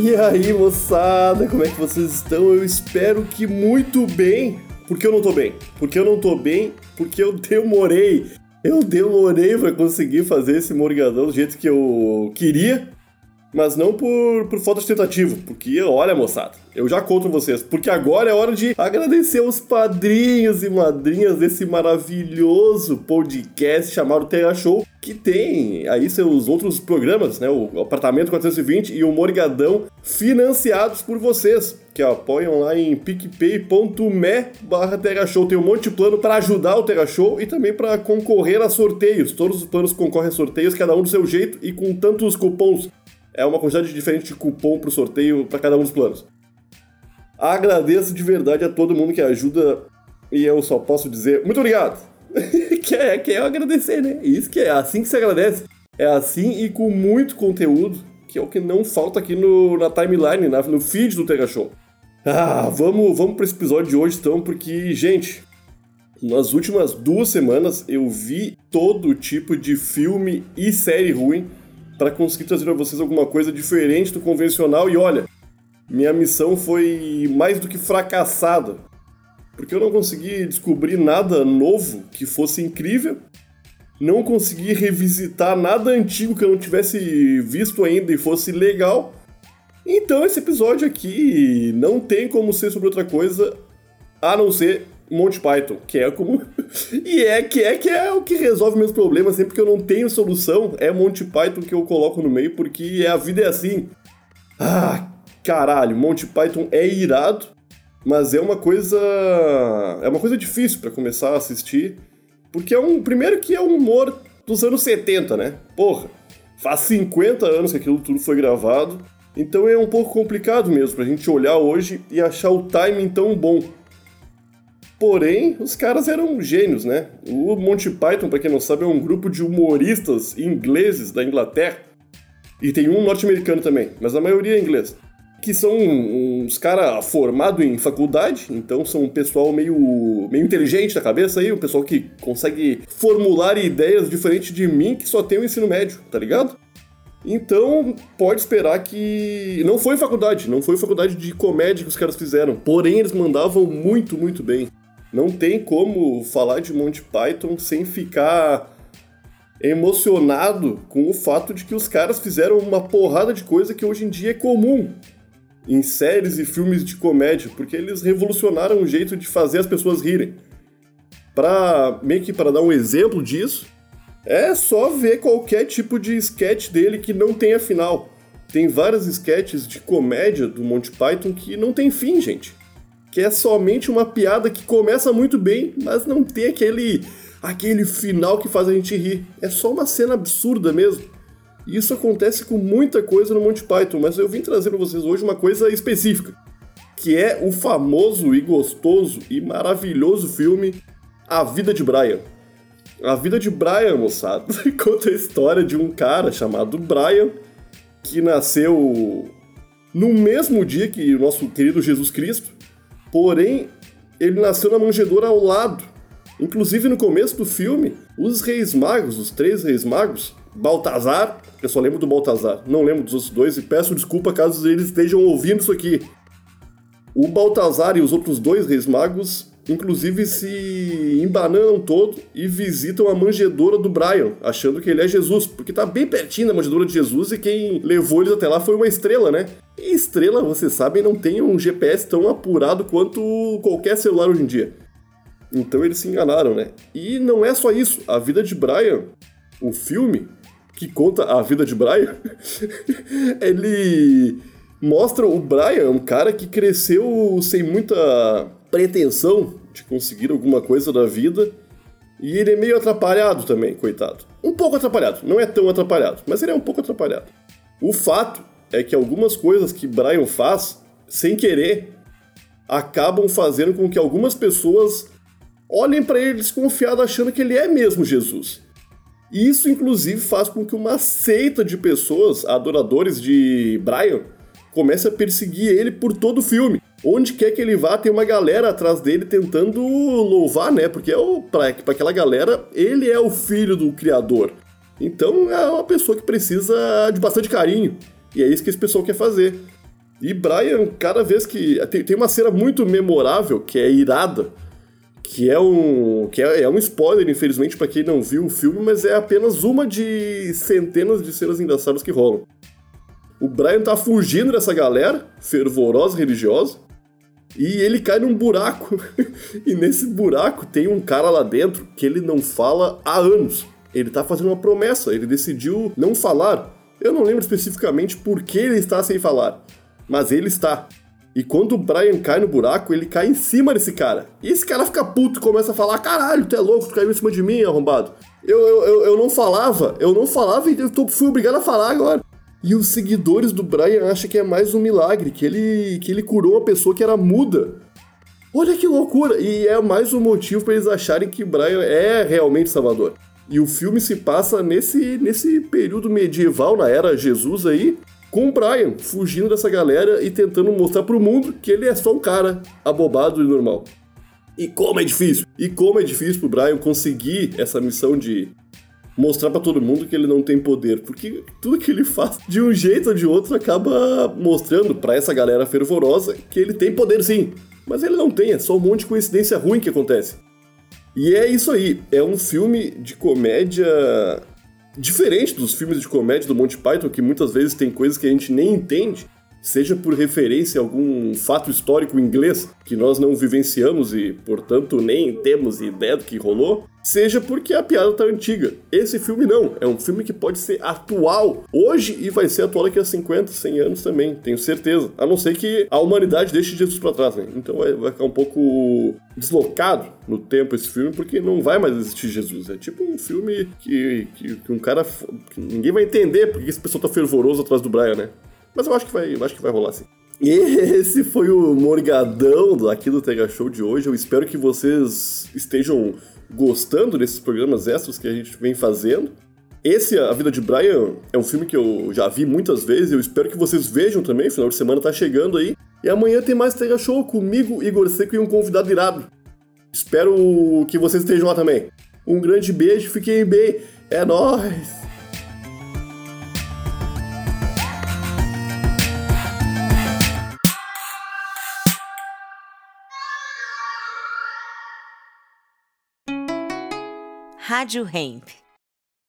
E aí, moçada, como é que vocês estão? Eu espero que muito bem. Porque eu não tô bem. Porque eu não tô bem, porque eu demorei. Eu demorei para conseguir fazer esse morgadão do jeito que eu queria mas não por, por falta de tentativa, porque, olha, moçada, eu já conto vocês, porque agora é hora de agradecer os padrinhos e madrinhas desse maravilhoso podcast chamado Terra Show, que tem aí seus outros programas, né, o Apartamento 420 e o Morgadão, financiados por vocês, que apoiam lá em picpay.me barra Terra Show. Tem um monte de plano para ajudar o Terra Show e também para concorrer a sorteios. Todos os planos concorrem a sorteios, cada um do seu jeito e com tantos cupons é uma quantidade diferente de cupom pro sorteio para cada um dos planos. Agradeço de verdade a todo mundo que ajuda e eu só posso dizer muito obrigado. que, é, que é agradecer, né? Isso que é assim que se agradece. É assim e com muito conteúdo, que é o que não falta aqui no, na timeline, na, no feed do Tega Show. Ah, vamos, vamos para esse episódio de hoje então, porque, gente, nas últimas duas semanas eu vi todo tipo de filme e série ruim para conseguir trazer para vocês alguma coisa diferente do convencional. E olha, minha missão foi mais do que fracassada, porque eu não consegui descobrir nada novo que fosse incrível, não consegui revisitar nada antigo que eu não tivesse visto ainda e fosse legal. Então esse episódio aqui não tem como ser sobre outra coisa a não ser Monty Python, que é como. E é que é que é o que resolve meus problemas, sempre que eu não tenho solução, é Monty Python que eu coloco no meio, porque a vida é assim. Ah, caralho, Monty Python é irado, mas é uma coisa. É uma coisa difícil para começar a assistir, porque é um. Primeiro que é um humor dos anos 70, né? Porra, faz 50 anos que aquilo tudo foi gravado. Então é um pouco complicado mesmo pra gente olhar hoje e achar o timing tão bom. Porém, os caras eram gênios, né? O Monty Python, para quem não sabe, é um grupo de humoristas ingleses da Inglaterra. E tem um norte-americano também, mas a maioria é inglês. Que são uns caras formados em faculdade, então são um pessoal meio, meio inteligente da cabeça aí, um pessoal que consegue formular ideias diferentes de mim que só tem o ensino médio, tá ligado? Então, pode esperar que. Não foi faculdade, não foi faculdade de comédia que os caras fizeram. Porém, eles mandavam muito, muito bem. Não tem como falar de Monty Python sem ficar emocionado com o fato de que os caras fizeram uma porrada de coisa que hoje em dia é comum em séries e filmes de comédia, porque eles revolucionaram o jeito de fazer as pessoas rirem. Para meio que para dar um exemplo disso, é só ver qualquer tipo de sketch dele que não tenha final. Tem várias sketches de comédia do Monty Python que não tem fim, gente que é somente uma piada que começa muito bem, mas não tem aquele aquele final que faz a gente rir. É só uma cena absurda mesmo. E isso acontece com muita coisa no Monty Python, mas eu vim trazer para vocês hoje uma coisa específica, que é o famoso e gostoso e maravilhoso filme A Vida de Brian. A Vida de Brian, moçada, conta a história de um cara chamado Brian que nasceu no mesmo dia que o nosso querido Jesus Cristo, Porém, ele nasceu na manjedoura ao lado. Inclusive, no começo do filme, os reis magos, os três reis magos, Baltazar, eu só lembro do Baltazar, não lembro dos outros dois, e peço desculpa caso eles estejam ouvindo isso aqui. O Baltazar e os outros dois reis magos inclusive se embananam todo e visitam a manjedoura do Brian, achando que ele é Jesus, porque tá bem pertinho da manjedoura de Jesus e quem levou eles até lá foi uma estrela, né? E estrela, vocês sabem, não tem um GPS tão apurado quanto qualquer celular hoje em dia. Então eles se enganaram, né? E não é só isso, a vida de Brian, o filme que conta a vida de Brian, ele mostra o Brian, um cara que cresceu sem muita pretensão de conseguir alguma coisa da vida. E ele é meio atrapalhado também, coitado. Um pouco atrapalhado, não é tão atrapalhado, mas ele é um pouco atrapalhado. O fato é que algumas coisas que Brian faz, sem querer, acabam fazendo com que algumas pessoas olhem para ele desconfiado achando que ele é mesmo Jesus. E isso, inclusive, faz com que uma seita de pessoas, adoradores de Brian, comece a perseguir ele por todo o filme. Onde quer que ele vá, tem uma galera atrás dele tentando louvar, né? Porque é o, pra, pra aquela galera, ele é o filho do criador. Então é uma pessoa que precisa de bastante carinho. E é isso que esse pessoal quer fazer. E Brian, cada vez que. Tem, tem uma cena muito memorável, que é irada, que é um. que é, é um spoiler, infelizmente, para quem não viu o filme, mas é apenas uma de centenas de cenas engraçadas que rolam. O Brian tá fugindo dessa galera, fervorosa religiosa, e ele cai num buraco. e nesse buraco tem um cara lá dentro que ele não fala há anos. Ele tá fazendo uma promessa, ele decidiu não falar. Eu não lembro especificamente por que ele está sem falar, mas ele está. E quando o Brian cai no buraco, ele cai em cima desse cara. E esse cara fica puto e começa a falar: caralho, tu é louco, tu caiu em cima de mim, arrombado. Eu, eu, eu, não falava, eu não falava e eu tô, fui obrigado a falar agora. E os seguidores do Brian acham que é mais um milagre, que ele, que ele curou uma pessoa que era muda. Olha que loucura! E é mais um motivo para eles acharem que Brian é realmente Salvador. E o filme se passa nesse, nesse período medieval, na era Jesus aí, com o Brian fugindo dessa galera e tentando mostrar pro mundo que ele é só um cara abobado e normal. E como é difícil! E como é difícil pro Brian conseguir essa missão de mostrar para todo mundo que ele não tem poder, porque tudo que ele faz, de um jeito ou de outro, acaba mostrando para essa galera fervorosa que ele tem poder sim, mas ele não tem, é só um monte de coincidência ruim que acontece. E é isso aí, é um filme de comédia diferente dos filmes de comédia do Monty Python, que muitas vezes tem coisas que a gente nem entende, seja por referência a algum fato histórico inglês que nós não vivenciamos e, portanto, nem temos ideia do que rolou, seja porque a piada tá antiga. Esse filme não, é um filme que pode ser atual hoje e vai ser atual daqui a 50, 100 anos também, tenho certeza. A não ser que a humanidade deixe Jesus para trás, né? Então vai, vai ficar um pouco deslocado no tempo esse filme, porque não vai mais existir Jesus. É tipo um filme que, que, que um cara. Que ninguém vai entender porque esse pessoal tá fervoroso atrás do Brian, né? Mas eu acho que vai, acho que vai rolar assim. E esse foi o Morgadão aqui do Tega Show de hoje. Eu espero que vocês estejam gostando desses programas extras que a gente vem fazendo. Esse, A Vida de Brian, é um filme que eu já vi muitas vezes. Eu espero que vocês vejam também. Final de semana tá chegando aí. E amanhã tem mais Tega Show comigo, Igor Seco e um convidado irado. Espero que vocês estejam lá também. Um grande beijo, fiquem bem. É nóis! Rádio Hemp.